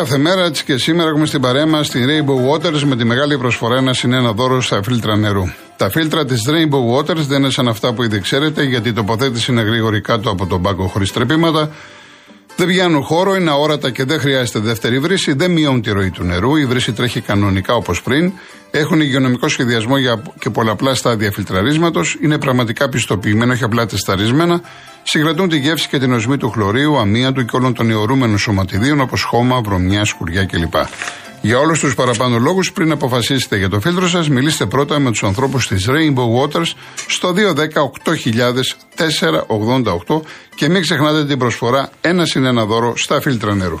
Όπω κάθε μέρα, έτσι και σήμερα έχουμε στην παρέα μας την Rainbow Waters με τη μεγάλη προσφορά ένα συνένα δώρο στα φίλτρα νερού. Τα φίλτρα της Rainbow Waters δεν είναι σαν αυτά που ήδη ξέρετε, γιατί η τοποθέτηση είναι γρήγορη κάτω από τον πάγκο χωρίς τρεπήματα. Δεν βγαίνουν χώρο, είναι αόρατα και δεν χρειάζεται δεύτερη βρύση, δεν μειώνουν τη ροή του νερού, η βρύση τρέχει κανονικά όπως πριν, έχουν υγειονομικό σχεδιασμό για και πολλαπλά στάδια φιλτραρίσματος, είναι πραγματικά πιστοποιημένα, όχι απλά τεσταρισμένα, συγκρατούν τη γεύση και την οσμή του χλωρίου, αμύαντου και όλων των αιωρούμενων σωματιδίων όπως χώμα, βρωμιά, σκουριά κλπ. Για όλους τους παραπάνω λόγους, πριν αποφασίσετε για το φίλτρο σας, μιλήστε πρώτα με τους ανθρώπους της Rainbow Waters στο 210-8000-488 και μην ξεχνάτε την προσφορά ένα συν ένα δώρο στα φίλτρα νερού.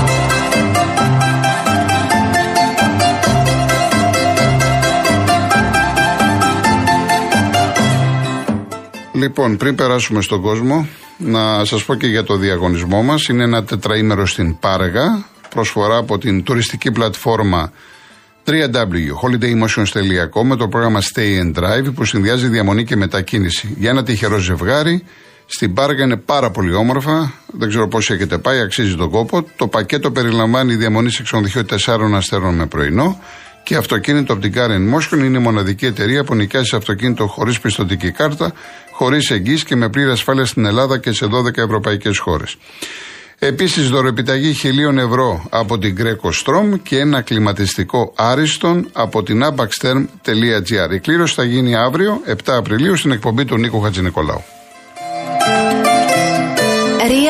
Λοιπόν, πριν περάσουμε στον κόσμο, να σας πω και για το διαγωνισμό μας. Είναι ένα τετραήμερο στην Πάργα. Προσφορά από την τουριστική πλατφόρμα www.holidaymotions.com με το πρόγραμμα Stay and Drive που συνδυάζει διαμονή και μετακίνηση. Για ένα τυχερό ζευγάρι, στην Πάργα είναι πάρα πολύ όμορφα. Δεν ξέρω πώς έχετε πάει, αξίζει τον κόπο. Το πακέτο περιλαμβάνει διαμονή σε ξενοδοχείο 4 αστέρων με πρωινό και αυτοκίνητο από την Karen Motion είναι η μοναδική εταιρεία που νοικιάζει αυτοκίνητο χωρίς πιστοτική κάρτα, χωρίς εγγύηση και με πλήρη ασφάλεια στην Ελλάδα και σε 12 ευρωπαϊκές χώρες. Επίσης, δωρεπιταγή χιλίων ευρώ από την Greco Strom και ένα κλιματιστικό άριστον από την abaxterm.gr. Η κλήρωση θα γίνει αύριο, 7 Απριλίου, στην εκπομπή του Νίκο Χατζηνικολάου.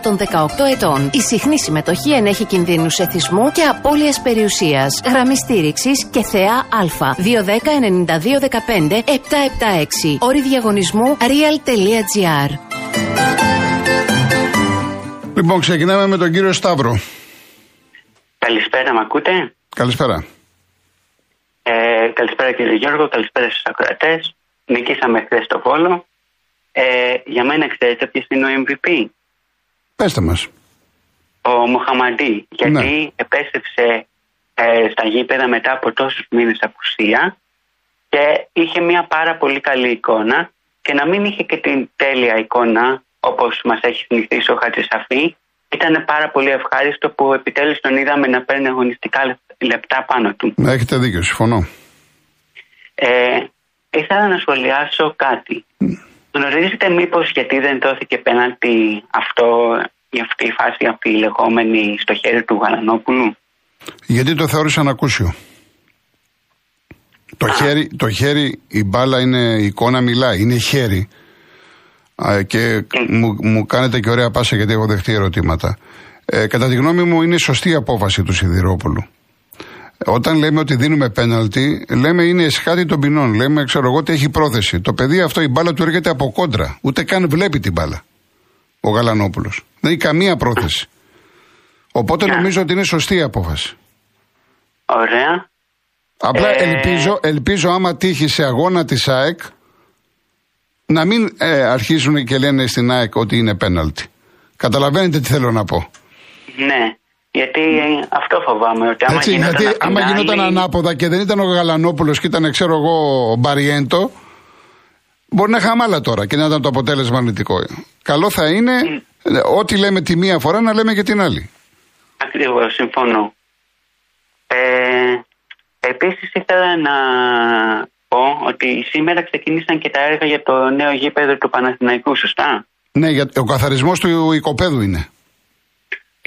των 18 ετών. Η συχνή συμμετοχή ενέχει κινδύνους εθισμού και απώλειας περιουσίας. Γραμμή στήριξης και θεά Α. 210-9215-776. Όρη διαγωνισμού real.gr. Λοιπόν, ξεκινάμε με τον κύριο Σταύρο. Καλησπέρα, με ακούτε; Καλησπέρα. Ε, καλησπέρα κύριε Γιώργο, καλησπέρα στους ακροατές. Νικήσαμε χθες το Βόλο. Ε, για μένα ξέρετε ποιος είναι ο MVP. Πέστε μας. Ο Μοχαμαντή, γιατί ναι. επέστρεψε ε, στα γήπεδα μετά από τόσους μήνες απουσία και είχε μια πάρα πολύ καλή εικόνα και να μην είχε και την τέλεια εικόνα όπως μας έχει συνηθίσει ο Χατζησαφή ήταν πάρα πολύ ευχάριστο που επιτέλους τον είδαμε να παίρνει αγωνιστικά λεπτά πάνω του. Ναι, έχετε δίκιο, συμφωνώ. Ε, ήθελα να σχολιάσω κάτι. Γνωρίζετε μήπως γιατί δεν δόθηκε πέναλτι αυτό, η αυτή η φάση αυτή η λεγόμενη στο χέρι του Γαλανόπουλου; Γιατί το θεώρησαν ακούσιο. Το χέρι, το χέρι, η μπάλα είναι, η εικόνα μιλάει, είναι χέρι. και ε. μου, μου κάνετε και ωραία πάσα γιατί έχω δεχτεί ερωτήματα. Ε, κατά τη γνώμη μου είναι σωστή η απόφαση του Σιδηρόπουλου. Όταν λέμε ότι δίνουμε πέναλτι, λέμε είναι εσχάτη των ποινών. Λέμε, ξέρω εγώ, ότι έχει πρόθεση. Το παιδί αυτό η μπάλα του έρχεται από κόντρα. Ούτε καν βλέπει την μπάλα. Ο Γαλανόπουλος. Δεν έχει καμία πρόθεση. Οπότε νομίζω ότι είναι σωστή η απόφαση. Ωραία. Απλά ε... ελπίζω, ελπίζω άμα τύχει σε αγώνα της ΑΕΚ να μην ε, αρχίσουν και λένε στην ΑΕΚ ότι είναι πέναλτι. Καταλαβαίνετε τι θέλω να πω. Ναι. Γιατί αυτό φοβάμαι. Ότι άμα Έτσι, γινόταν γιατί άμα άλλη... γινόταν ανάποδα και δεν ήταν ο Γαλανόπουλος και ήταν, ξέρω εγώ, ο Μπαριέντο, μπορεί να είχαμε άλλα τώρα και να ήταν το αποτέλεσμα αρνητικό. Καλό θα είναι mm. ό,τι λέμε τη μία φορά να λέμε και την άλλη. Ακριβώς, συμφωνώ. Ε, Επίσης ήθελα να πω ότι σήμερα ξεκίνησαν και τα έργα για το νέο γήπεδο του Παναθηναϊκού, σωστά; Ναι, για, ο καθαρισμός του οικοπαίδου είναι.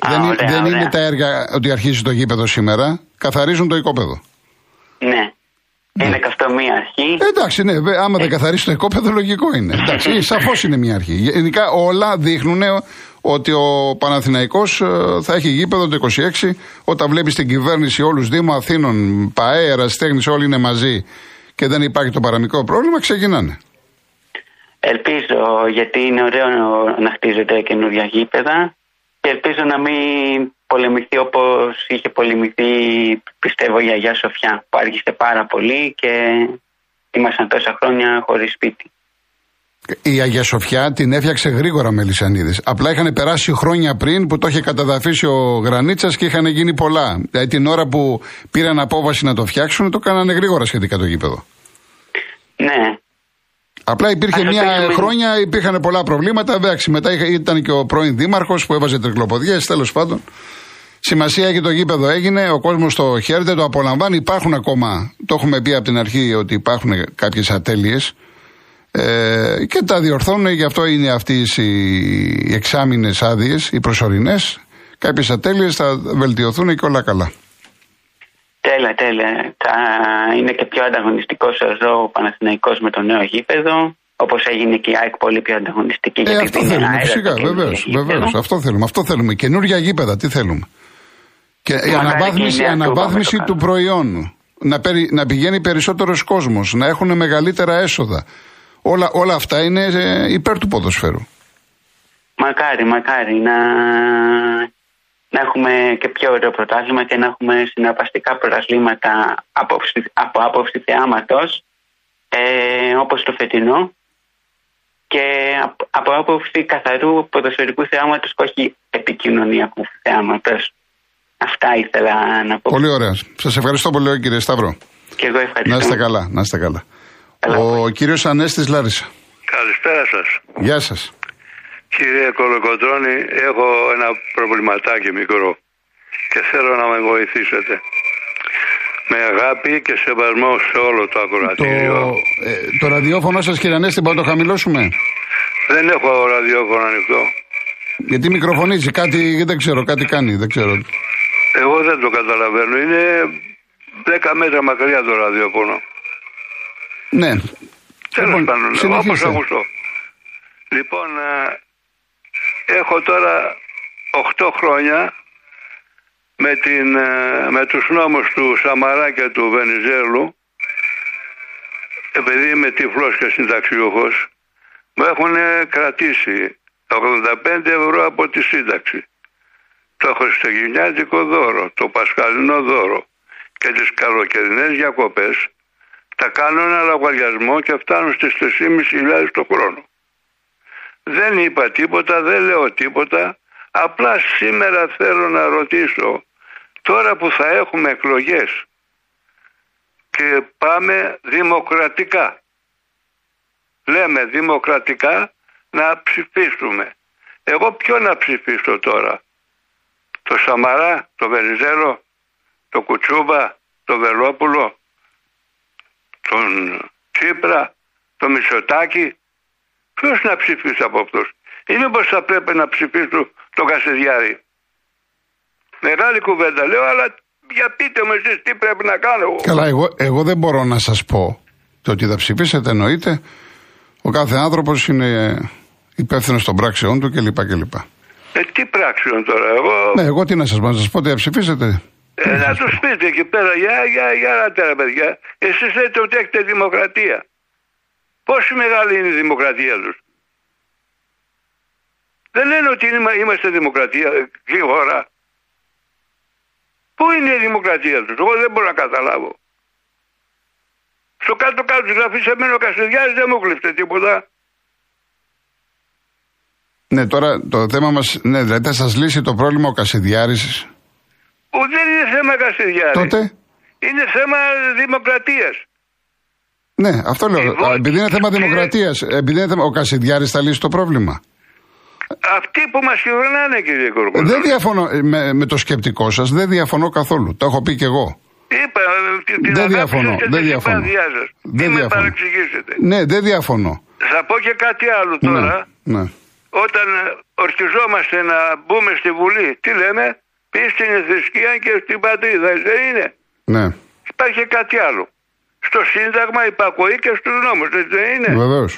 Α, δεν, ωραία, δεν ωραία. είναι τα έργα ότι αρχίζει το γήπεδο σήμερα. Καθαρίζουν το οικόπεδο. Ναι. Είναι και αυτό μία αρχή. Ε, εντάξει, ναι, βε- άμα δεν καθαρίσει το οικόπεδο, λογικό είναι. Εντάξει, σαφώς είναι μια αρχή. Γενικά όλα δείχνουν ότι ο Παναθηναϊκός ε, θα έχει γήπεδο το 26. Όταν βλέπεις την κυβέρνηση όλους Δήμο Αθήνων, ΠαΕ, Εραστέχνης, όλοι είναι μαζί και δεν υπάρχει το παραμικρό πρόβλημα, ξεκινάνε. Ελπίζω γιατί είναι ωραίο να χτίζεται καινούργια γήπεδα και ελπίζω να μην πολεμηθεί όπως είχε πολεμηθεί πιστεύω η Αγία Σοφιά που άργησε πάρα πολύ και ήμασταν τόσα χρόνια χωρίς σπίτι. Η Αγία Σοφιά την έφτιαξε γρήγορα με Λυσανίδη. Απλά είχαν περάσει χρόνια πριν που το είχε καταδαφίσει ο Γρανίτσας και είχαν γίνει πολλά. Δηλαδή την ώρα που πήραν απόβαση να το φτιάξουν, το κάνανε γρήγορα σχετικά το γήπεδο. Ναι, Απλά υπήρχε Ας μια ελπίζουμε- χρόνια, υπήρχαν πολλά προβλήματα. Εντάξει, μετά είχα- ήταν και ο πρώην δήμαρχος που έβαζε τρικλοποδιές, τέλος πάντων. Σημασία έχει το γήπεδο έγινε, ο κόσμος το χαίρεται, το απολαμβάνει. Υπάρχουν ακόμα, το έχουμε πει από την αρχή ότι υπάρχουν κάποιες ατέλειες. Ε, και τα διορθώνουν, γι' αυτό είναι αυτές οι, οι εξάμεινε άδειες, οι προσωρινές. Κάποιες ατέλειες θα βελτιωθούν και όλα καλά. Τέλεια, τέλεια. Θα είναι και πιο ανταγωνιστικός εδώ ο Παναθηναϊκός με το νέο γήπεδο όπως έγινε και η ΑΕΚ πολύ πιο ανταγωνιστική. Ε, γιατί αυτό δίνει θέλουμε, αέρας φυσικά, στο καινούργιο βεβαίως. γήπεδο. Βεβαίως, αυτό θέλουμε. Αυτό θέλουμε. Καινούργια γήπεδα, τι θέλουμε. Και η Μακάρι αναβάθμιση, και η η νέα αναβάθμιση Τούμπα με το του προϊόντου. Να, περι- να πηγαίνει περισσότερος κόσμος, να έχουν μεγαλύτερα έσοδα. Όλα, όλα αυτά είναι ε, υπέρ του ποδοσφαίρου. Μακάρι, μακάρι να, να έχουμε και πιο ωραίο πρωτάθλημα και να έχουμε συναρπαστικά πρωταθλήματα από, άποψη- από άποψη θεάματος ε, όπως το φετινό και απ- από άποψη καθαρού ποδοσφαιρικού θεάματος και όχι επικοινωνιακού θεάματος. Αυτά ήθελα να πω. Πολύ ωραία. Σας ευχαριστώ πολύ, κύριε Σταύρο. Και εγώ ευχαριστώ. Να είστε καλά, να είστε καλά. Καλά, Ο κύριος Ανέστης Λάρισα. Καλησπέρα σας. Γεια σας. Κύριε Κολοκοτρώνη, έχω ένα προβληματάκι μικρό και θέλω να με βοηθήσετε. Με αγάπη και σεβασμό σε όλο το Το, ακροατήριο. ε, το ραδιόφωνο σας, κύριε Ανέστη, μπορούμε να το χαμηλώσουμε; Δεν έχω ραδιόφωνο ανοιχτό. Γιατί μικροφωνίζει, κάτι δεν ξέρω, κάτι κάνει, δεν ξέρω. Εγώ δεν το καταλαβαίνω. Είναι 10 μέτρα μακριά το ραδιόφωνο. Ναι. Τέλος Λοιπόν, πάντων, όπως συνεχίστε. ακουστώ. Λοιπόν, ε, έχω τώρα 8 χρόνια με, την, ε, με τους νόμους του Σαμαρά και του Βενιζέλου επειδή είμαι τυφλός και συνταξιούχος μου έχουν κρατήσει 85 ευρώ από τη σύνταξη το χριστουγεννιάτικο δώρο, το πασχαλινό δώρο και τις καλοκαιρινές διακοπές τα κάνω ένα λογαριασμό και φτάνουν στις 3.500 το χρόνο. Δεν είπα τίποτα, δεν λέω τίποτα, απλά σήμερα θέλω να ρωτήσω, τώρα που θα έχουμε εκλογές και πάμε δημοκρατικά, λέμε δημοκρατικά να ψηφίσουμε. Εγώ ποιο να ψηφίσω τώρα, το Σαμαρά, το Βενιζέλο, το Κουτσούμπα, το Βελόπουλο, τον Τσίπρα, τον Μισοτάκη. Ποιος να ψηφίσει από αυτούς; Ή μήπως θα πρέπει να ψηφίσω τον Κασιδιάρη. Μεγάλη κουβέντα λέω, αλλά για πείτε μου εσείς τι πρέπει να κάνω. εγώ. Καλά, εγώ, εγώ δεν μπορώ να σας πω το ότι θα ψηφίσετε εννοείται. Ο κάθε άνθρωπος είναι υπεύθυνος των πράξεών του κλπ. κλπ. Ε, τι πράξεων τώρα, εγώ. Ναι, εγώ τι να σας πω, να σας πω ότι θα ψηφίσετε. Ε, να τους πείτε εκεί πέρα, για, για, για να τέρα παιδιά. Εσείς λέτε ότι έχετε δημοκρατία. Πόση μεγάλη είναι η δημοκρατία τους; Δεν λένε ότι είμα- είμαστε δημοκρατία και χώρα. Πού είναι η δημοκρατία τους, εγώ δεν μπορώ να καταλάβω. Στο κάτω-κάτω της γραφής εμένα ο Κασιδιάρης δεν μου κλείφτε τίποτα. Ναι, τώρα το θέμα μας, ναι, δηλαδή θα σας λύσει το πρόβλημα ο Κασιδιάρης. Ου, δεν είναι θέμα Κασιδιάρη. Τότε, Είναι θέμα δημοκρατίας. Ναι, αυτό λέω. Λοιπόν, Α, επειδή είναι θέμα κύριε- δημοκρατίας, επειδή είναι θέμα, ο Κασιδιάρης θα λύσει το πρόβλημα. Αυτοί που μας κυβερνάνε κύριε Ε, Κορκολά. Δεν διαφωνώ ε, με, με το σκεπτικό σας, δεν διαφωνώ καθόλου. Το έχω πει και εγώ. Είπα, την την Δεν αγάπη διαφωνώ, σας και δεν τη διαφωνώ. συμπάθειά σας. Δεν Μην με διαφωνώ. παρεξηγήσετε. Ναι, δεν διαφωνώ. Θα πω και κάτι άλλο τώρα. Ναι, ναι. Όταν ε, ορκιζόμαστε να μπούμε στη Βουλή, τι λέμε, πίστην θρησκεία και στην πατρίδα, δεν είναι; ναι. Υπάρχει κάτι άλλο. Στο Σύνταγμα υπακοή και στους νόμους, έτσι δεν είναι; Βεβαίως.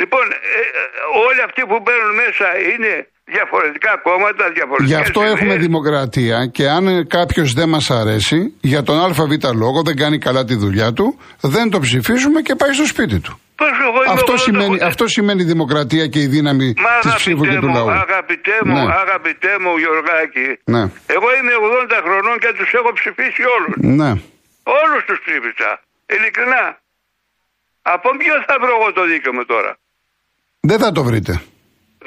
Λοιπόν, ε, ε, όλοι αυτοί που μπαίνουν μέσα είναι διαφορετικά κόμματα, διαφορετικά. Γι' αυτό έχουμε δημοκρατία και αν κάποιος δεν μας αρέσει, για τον ΑΒ λόγο δεν κάνει καλά τη δουλειά του, δεν το ψηφίζουμε και πάει στο σπίτι του. Πώς εγώ είμαι Αυτό 80 σημαίνει, χρόνια. αυτό σημαίνει η δημοκρατία και η δύναμη Μα της ψήφου και αγαπητέ του μου, λαού. αγαπητέ μου, Ναι. αγαπητέ μου Γιωργάκη, Ναι, εγώ είμαι 80 χρονών και τους έχω ψηφίσει όλους. ναι. Όλους τους ψήφισα. Ειλικρινά. Από ποιος θα βρω εγώ το δίκαιο μου τώρα; Δεν θα το βρείτε.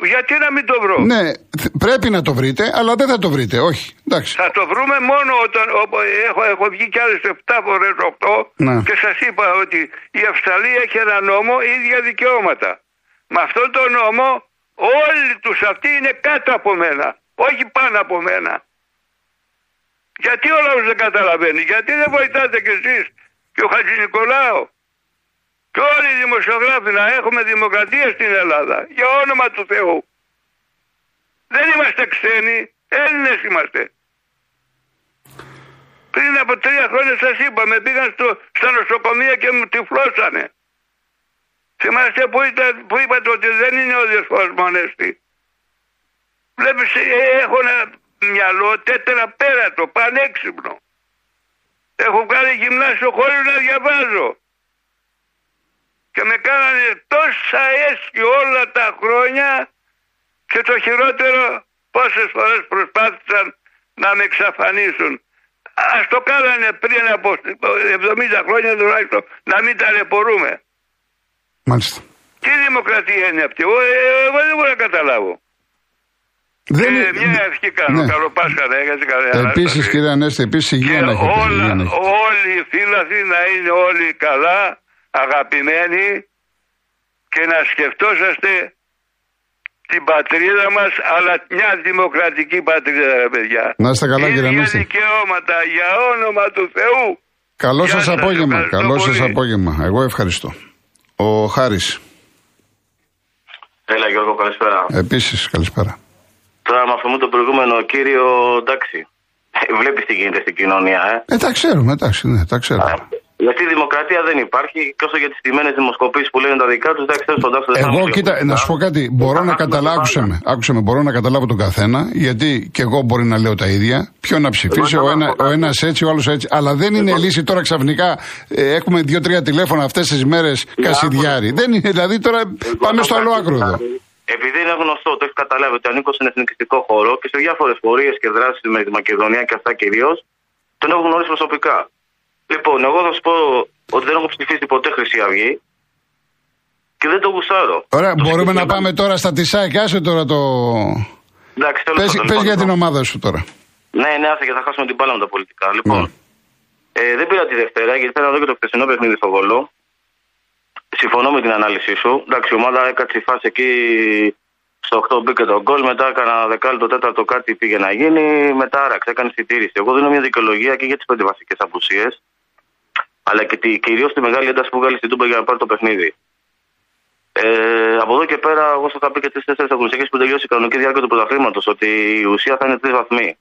Γιατί να μην το βρω; Ναι, θ- πρέπει να το βρείτε, αλλά δεν θα το βρείτε. Όχι. Εντάξει. Θα το βρούμε μόνο όταν όπου έχω, έχω βγει κι άλλες 7 φορές 8 Ναι. και σας είπα ότι η Αυστραλία έχει ένα νόμο ίδια δικαιώματα. Με αυτόν τον νόμο όλοι τους αυτοί είναι κάτω από μένα, όχι πάνω από μένα. Γιατί ο λαός δεν καταλαβαίνει, γιατί δεν βοηθάτε κι εσείς και ο Χατζη Νικολάου και όλοι οι δημοσιογράφοι να έχουμε δημοκρατία στην Ελλάδα, για όνομα του Θεού. Δεν είμαστε ξένοι, Έλληνες είμαστε. Πριν από τρία χρόνια σας είπα, με πήγαν στο, στα νοσοκομεία και μου τυφλώσανε. Θυμάστε που, ήταν, που είπατε ότι δεν είναι ο Διεσπός Μονέστη. Βλέπεις, ε, έχω ένα μυαλό τετραπέρατο, πανέξυπνο. Έχω κάνει γυμνάσιο χωρίς να διαβάζω. Και με κάνανε τόσα έσχη όλα τα χρόνια και το χειρότερο πόσες φορές προσπάθησαν να με εξαφανίσουν. Ας το κάνανε πριν από 70 χρόνια τουλάχιστον να μην ταλαιπωρούμε. Μάλιστα. Τι δημοκρατία είναι αυτή, εγώ, ε, εγώ δεν μπορώ να καταλάβω. Δεν Ε, είναι- μια ευχή κάνω, Ναι. καλό Πάσχα να έχετε καλά. Επίσης, κύριε Ανέστη, επίσης Και υγεία να έχετε. όλα, υγεία να έχετε. όλοι οι φίλαθοι να είναι όλοι καλά, αγαπημένοι και να σκεφτόσαστε την πατρίδα μας, αλλά μια δημοκρατική πατρίδα, ρε παιδιά. Να είστε καλά, κύριε Ίδια Ανέστη. δικαιώματα για όνομα του Θεού. Καλό Γεια σας σας, απόγευμα. ευχαριστώ Καλό σας πολύ. απόγευμα. Εγώ ευχαριστώ. Ο Χάρης, Έλα Γιώργο, καλησπέρα. επίσης, καλησπέρα. Τώρα με αυτό το προηγούμενο κύριο, εντάξει, βλέπεις τι γίνεται στην κοινωνία, ε. Ε, τα ξέρουμε, εντάξει, ναι, τα ξέρουμε. Γιατί η δημοκρατία δεν υπάρχει και όσο για τις τιμένε δημοσκοπήσεις που λένε τα δικά τους, εντάξει, τέλος πάντων. δεν θα Εγώ, μιλήσω κοίτα, πολιτικά. να σου πω κάτι. Μπορώ να Άκουσα καταλάβω, το άκουσε πάντα. με, άκουσε με, μπορώ να καταλάβω τον καθένα, γιατί και εγώ μπορεί να λέω τα ίδια. Ποιο να ψηφίσει, Εγώ ο, θα ένα, πω κάτι. ο ένας έτσι, ο άλλος έτσι. Αλλά δεν είναι λύση τώρα ξαφνικά. Ε, έχουμε δύο-τρία τηλέφωνα αυτές τις μέρες κασιδιάρι. Δεν είναι, δηλαδή τώρα Εγώ πάμε θα στο πω άλλο κάτι. άκρο εδώ. Επειδή είναι γνωστό, το έχεις καταλάβει ότι ανήκω στον εθνικιστικό χώρο και σε διάφορες πορείες και δράσεις με τη Μακεδονία και αυτά κυρίως, τον έχω γνωρίσει προσωπικά. Λοιπόν, εγώ θα σου πω ότι δεν έχω ψηφίσει ποτέ Χρυσή Αυγή και δεν το γουσάρω. Ωραία, Το μπορούμε να συγκεκριμένο- πάμε τώρα στα τισάκια. Άσε τώρα το. Εντάξει, τέλος Πες, πάντων, πες λοιπόν, για την λοιπόν. ομάδα σου τώρα. Ναι, ναι, άσε και θα χάσουμε την μπάλα με τα πολιτικά. Λοιπόν, Ναι. ε, δεν πήρα τη Δευτέρα γιατί θέλω να δω και το χθεσινό παιχνίδι στο Βολό. Συμφωνώ με την ανάλυση σου. Εντάξει, η ομάδα έκατσε η φάση εκεί στο 8 μπήκε το γκολ. Μετά έκανα δεκάλεπτο, τέταρτο κάτι πήγε να γίνει. Μετά άραξε, έκανε συντήρηση. Εγώ δίνω μια δικαιολογία και για τις πέντε βασικές απουσίες. Αλλά και κυρίως τη μεγάλη ένταση που βγάλει στην Τούμπα για να πάρει το παιχνίδι. Ε, από εδώ και πέρα, εγώ σα είχα πει και τι τέσσερις αγωνιστικέ που τελειώσει η κανονική διάρκεια του πρωταθλήματος ότι η ουσία θα είναι τρεις βαθμοί.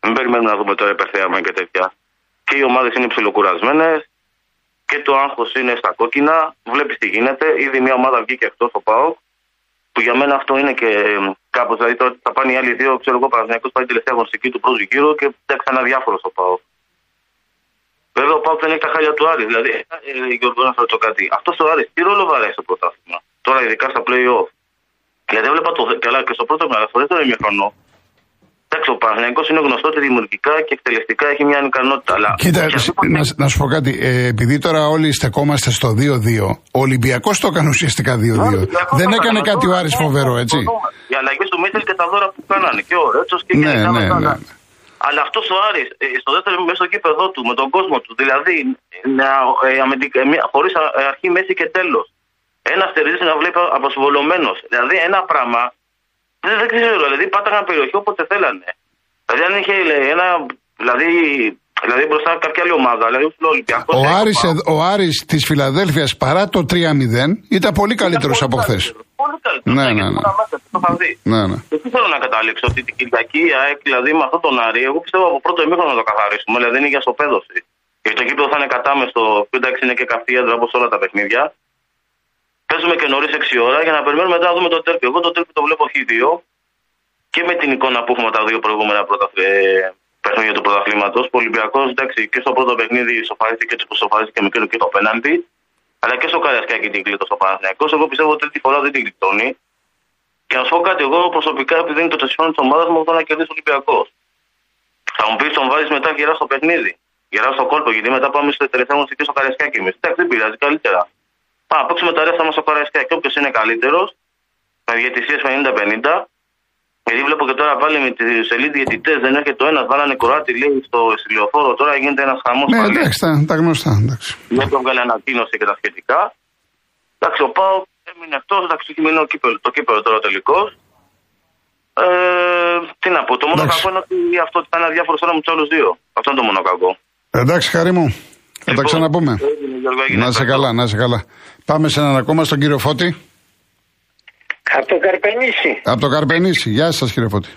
Μην περιμένουμε να δούμε τώρα υπερθέαμα και τέτοια. Και οι ομάδες είναι ψιλοκουρασμένες και το άγχος είναι στα κόκκινα. Βλέπεις τι γίνεται. Ήδη μια ομάδα βγήκε εκτός ο ΠΑΟ. Που για μένα αυτό είναι και κάπως. Δηλαδή τώρα θα πάνε οι άλλοι δύο, ξέρω εγώ, Παναγιακό πάει τελευταία αγωνιστική του πρώτου γύρου και θα ξανά διάφορο στο ΠΑΟ. Βέβαια ο ΠΑΟ δεν έχει τα χάλια του Άρης. Δηλαδή, ε, Γιώργο, να ρωτήσω κάτι. Αυτός ο Άρης τι ρόλο βαράει στο πρωτάθλημα. Τώρα, ειδικά στα play-off; Δηλαδή, έβλεπα το. Καλά, και στο πρώτο μέρο, στο δεύτερο ημιχρονό. Εντάξει, ο Παναγιακό είναι γνωστό ότι δημιουργικά και εκτελεστικά έχει μια ικανότητα. Αλλά Κοίτα, και αυτό να, να σου πω κάτι. Ε, επειδή τώρα όλοι στεκόμαστε στο 2-2, ο Ολυμπιακός το έκανε ουσιαστικά 2-2. Δεν έκανε κάτι ο Άρης φοβερό, έτσι. Οι αλλαγέ του Μίτσελ και τα δώρα που κάνανε. Και ο Ρέτσος και Ναι, γενικά ναι, μετά. ναι. Αλλά αυτός ο Άρης ε, στο δεύτερο μέσα στο κήπεδο του, με τον κόσμο του, δηλαδή ε, χωρίς αρχή, μέση και τέλος. Ένα στερίζει να βλέπει αποσβολωμένος. Δηλαδή ένα πράγμα δεν, δεν ξέρω, δηλαδή πάταγαν περιοχή όποτε θέλανε. Δηλαδή αν είχε λέει, ένα, δηλαδή Δηλαδή μπροστά κάποια άλλη ομάδα. Δηλαδή ο Ολυμπιακός. Ο Άρης, ο Άρης της Φιλαδέλφιας παρά το 3-0 ήταν πολύ καλύτερος από χθες. Πολύ καλύτερος. Ναι, ναι, ναι. Το θα δει. Ναι, ναι. Και τι θέλω να καταλήξω, ότι την Κυριακή η ΑΕΚ, δηλαδή με αυτόν τον Άρη, εγώ πιστεύω από πρώτο ημίχρονο να το καθαρίσουμε. Δηλαδή είναι για σοπέδωση. Γιατί το κήπεδο θα είναι κατάμεστο, που εντάξει είναι και καυτή έδρα όπως όλα τα παιχνίδια. Παίζουμε και νωρίς 6 ώρα για να περιμένουμε μετά να δούμε το τέρπι. Εγώ το τέρπι το βλέπω χ2 και με την εικόνα που έχουμε τα δύο προηγούμενα πρώτα ε, παιχνίδια του πρωταθλήματος. Ο Ολυμπιακός και στο πρώτο παιχνίδι σοφαρίστηκε έτσι που σοφαρίστηκε με και το πέναντι. Αλλά και στο Καριασκάκι την κλείτο στο Παναθηναϊκός. Εγώ πιστεύω ότι τρίτη φορά δεν την κλειτώνει. Και να σου πω κάτι, εγώ προσωπικά επειδή είναι το τεσσιόν της ομάδας μου, θέλω να κερδίσει ο Ολυμπιακός. Θα μου πεις τον βάζεις μετά γερά στο παιχνίδι. Γερά στο κόλπο, γιατί μετά πάμε στο τελευταίο μου στο Καριασκάκι εμείς. Εντάξει, δεν πειράζει, καλύτερα. Πάμε να παίξουμε τα ρέστα μας στο Καριασκάκι. Όποιος είναι καλύτερος, με διαιτησίε 50-50, γιατί βλέπω και τώρα πάλι με τη σελίδα διαιτητέ δεν έρχεται το ένας, βάλανε κουράτη λέει στο συλλοφόρο. Τώρα γίνεται ένας χαμός. Ναι, εντάξει, τα, τα γνωστά. Εντάξει. Δεν το έβγαλε ανακοίνωση και τα σχετικά. Εντάξει, ο Πάο έμεινε αυτό. Εντάξει, έχει μείνει κύπελο, το κύπελο τώρα τελικώ. Ε, τι να πω, το μόνο κακό είναι ότι αυτό ήταν αδιάφορο τώρα με τους άλλους δύο. Αυτό είναι το μόνο κακό. Εντάξει, χαρή μου. Θα τα Λοιπόν, ξαναπούμε. έγινε, Να σε καλά, να σε καλά. Πάμε σε έναν ακόμα στον κύριο Φώτη. Από το Καρπενήσι. Από το Καρπενήσι. Γεια σας, κύριε Φώτη.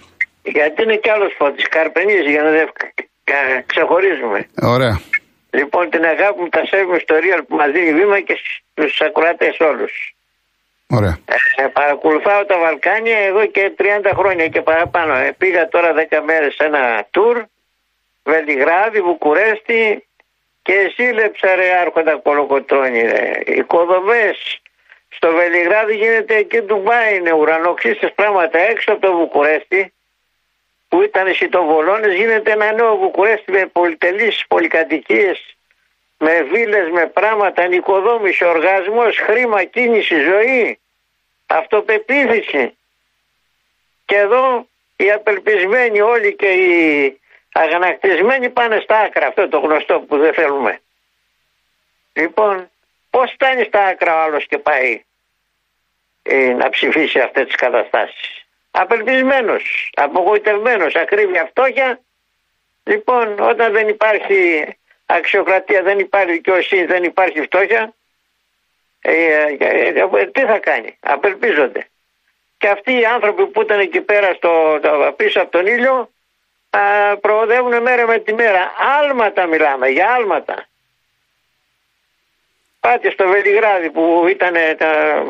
Γιατί είναι κι άλλος φώτης. Καρπενήσι για να δεν κα- ξεχωρίζουμε. Ωραία. Λοιπόν, την αγάπη μου τα σέβομαι στο Real που μας δίνει βήμα και στους ακροατές όλους. Ωραία. Ε, παρακολουθάω τα Βαλκάνια εδώ και 30 χρόνια και παραπάνω. Ε, πήγα τώρα 10 μέρες σε ένα tour. Βελιγράδι, Βουκουρέστι και σύλλεψα ρε άρχοντα κολοκοτρώνη ρε. Οικοδομές στο Βελιγράδι γίνεται εκεί Ντουμπάι είναι ουρανοξύστες πράγματα έξω από το Βουκουρέστι που ήταν σιτοβολώνες γίνεται ένα νέο Βουκουρέστι με πολυτελείς πολυκατοικίες με βίλες, με πράγματα, νοικοδόμηση, οργασμός, χρήμα, κίνηση, ζωή, αυτοπεποίθηση. Και εδώ οι απελπισμένοι όλοι και οι αγανακτισμένοι πάνε στα άκρα, αυτό το γνωστό που δεν θέλουμε. Λοιπόν, πώς φτάνει στα άκρα ο άλλος και πάει ε, να ψηφίσει αυτές τις καταστάσεις. Απελπισμένος, απογοητευμένος, ακρίβεια φτώχεια. Λοιπόν, όταν δεν υπάρχει αξιοκρατία, δεν υπάρχει δικαιοσύνη, δεν υπάρχει φτώχεια, ε, ε, ε, τι θα κάνει, απελπίζονται. Και αυτοί οι άνθρωποι που ήταν εκεί πέρα στο, το, πίσω από τον ήλιο α, προοδεύουν μέρα με τη μέρα. Άλματα μιλάμε, για άλματα. Πάτε στο Βελιγράδι που ήταν τα,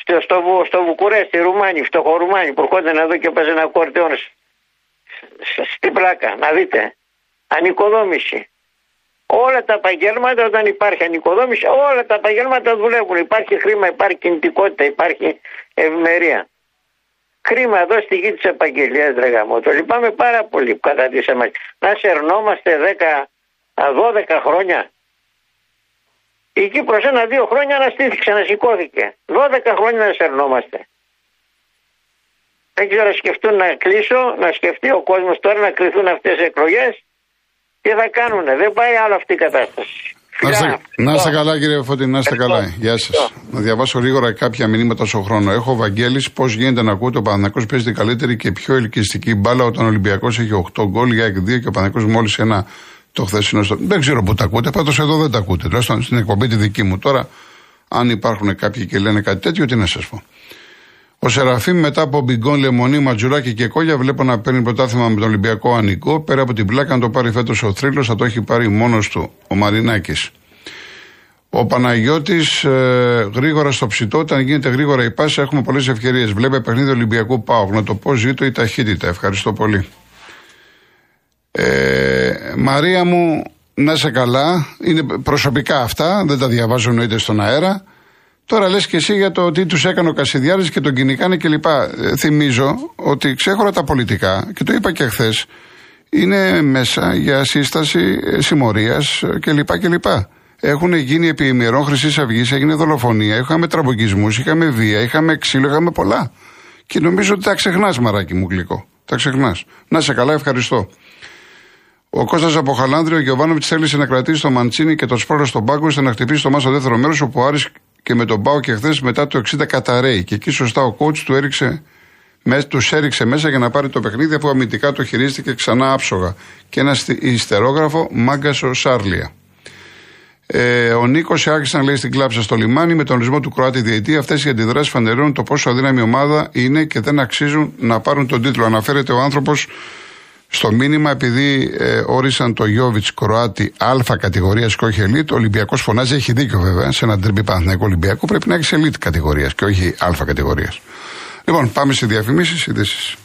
στο, στο, Βου- στο Βουκουρέστι, Ρουμάνι, φτωχορουμάνι που έρχονταν εδώ και παίζανε ένα κορτεόν σ- σ- στην πλάκα, να δείτε. Ανοικοδόμηση. Όλα τα επαγγέλματα, όταν υπάρχει ανοικοδόμηση, όλα τα επαγγέλματα δουλεύουν. Υπάρχει χρήμα, υπάρχει κινητικότητα, υπάρχει ευημερία. Κρίμα εδώ στη γη της επαγγελίας, ρε γαμώτο. Λυπάμαι πάρα πολύ που κατατήσαμε. Να σερνόμαστε 10, 12 χρόνια. Η Κύπρος ένα-δύο χρόνια αναστήθηκε, ανασηκώθηκε. 12 χρόνια να σερνόμαστε. Δεν ξέρω να σκεφτούν να κλείσω, να σκεφτεί ο κόσμος τώρα να κρυθούν αυτές οι εκλογές. Τι θα κάνουνε, δεν πάει άλλο αυτή η κατάσταση. Να είστε, Φιλιά. να είστε καλά, κύριε Φώτη, να είστε Ευχαριστώ. καλά. Γεια σας. Ευχαριστώ. Να διαβάσω γρήγορα κάποια μηνύματα στον χρόνο. Έχω Βαγγέλης, πώς γίνεται να ακούτε ο Παναθηναϊκός παίζει την καλύτερη και πιο ελκυστική μπάλα όταν ο Ολυμπιακός έχει 8 γκολ για 2 και ο Παναθηναϊκός μόλις ένα το χθεσινό. Στο... Δεν ξέρω πού τα ακούτε, πάντως εδώ δεν τα ακούτε. Τουλάχιστον στην εκπομπή τη δική μου. Τώρα, αν υπάρχουν κάποιοι και λένε κάτι τέτοιο, τι να σας πω. Ο Σεραφείμ μετά από μπιγκόν, λεμονί, ματζουράκι και κόλια βλέπω να παίρνει πρωτάθλημα με τον Ολυμπιακό Ανικό. Πέρα από την πλάκα, αν το πάρει φέτος ο Θρύλος, θα το έχει πάρει μόνος του ο Μαρινάκης. Ο Παναγιώτης ε, γρήγορα στο ψητό, όταν γίνεται γρήγορα η πάση, έχουμε πολλές ευκαιρίες. Βλέπε παιχνίδι Ολυμπιακού Πάου. Να το πω, ζήτω η ταχύτητα. Ευχαριστώ πολύ. Ε, Μαρία μου, να είσαι καλά. Είναι προσωπικά αυτά, δεν τα διαβάζω εννοείται στον αέρα. Τώρα λες και εσύ για το τι τους έκανε ο Κασιδιάρης και τον κυνηγάνε κλπ. Ε, θυμίζω ότι ξέχωρα τα πολιτικά, και το είπα και χθες, είναι μέσα για σύσταση ε, συμμορίας ε, κλπ. κλπ. Έχουν γίνει επί ημερών Χρυσής Αυγής, έγινε δολοφονία, είχαμε τραμποκισμούς, είχαμε βία, είχαμε ξύλο, είχαμε πολλά. Και νομίζω ότι τα ξεχνάς, μαράκι μου γλυκό. Τα ξεχνάς. Να σε καλά, ευχαριστώ. Ο Κώστας από Χαλάνδριο, ο Γιωβάνοβιτς θέλησε να κρατήσει το Μαντσίνη και το Σπόρο στον πάγκο ώστε να χτυπήσει το Μάσο δεύτερο μέρος, όπου ο Άρης και με τον Πάο και χθες μετά το 60 καταραίει. Και εκεί σωστά ο coach του έριξε τους έριξε μέσα για να πάρει το παιχνίδι αφού αμυντικά το χειρίστηκε ξανά άψογα. Και ένα ιστερόγραφο μάγκα ο Σάρλια. Ε, ο Νίκος άρχισε να λέει στην κλάψα στο λιμάνι με τον ορισμό του Κροάτη διετή. Αυτές οι αντιδράσεις φανερώνουν το πόσο αδύναμη ομάδα είναι και δεν αξίζουν να πάρουν τον τίτλο. Αναφέρεται ο άνθρωπος στο μήνυμα, επειδή ε, όρισαν το Γιώβιτς Κροάτι Α κατηγορίας και όχι ελίτ, ο Ολυμπιακός φωνάζει, έχει δίκιο βέβαια, σε ένα τριμπή Παναθηναϊκό Ολυμπιακό πρέπει να έχεις ελίτ κατηγορίας και όχι Α κατηγορίας. Λοιπόν, πάμε σε διαφημίσεις, ειδήσεις.